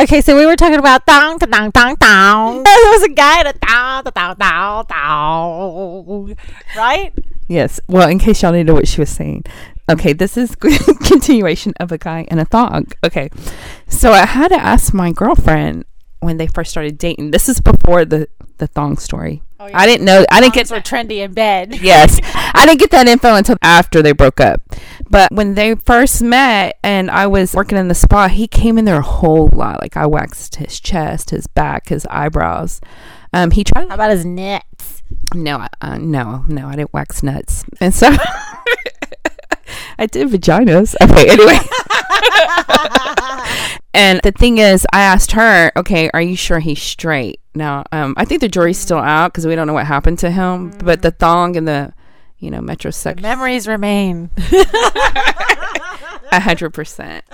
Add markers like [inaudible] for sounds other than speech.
Okay, so we were talking about dong, dong, dong, dong. [laughs] There was a guy at a dong, dong, dong, dong. Right? Yes. Well, in case y'all didn't know what she was saying. Okay, this is [laughs] continuation of a guy and a thong. Okay. So I had to ask my girlfriend when they first started dating. This is before the the thong story. Oh, yeah. I didn't know. I didn't Thongs get were trendy in bed. yes. [laughs] I didn't get that info until after they broke up. But when they first met and I was working in the spa, he came in there a whole lot. Like I waxed his chest, his back, his eyebrows. Um, he tried. How about his nuts? No, uh, no, no, I didn't wax nuts, and so [laughs] I did vaginas. Okay, anyway. [laughs] and the thing is, I asked her, "Okay, are you sure he's straight?" Now, um, I think the jury's still out because we don't know what happened to him. But the thong and the, you know, metrosexual, Memories remain. [laughs] a hundred percent.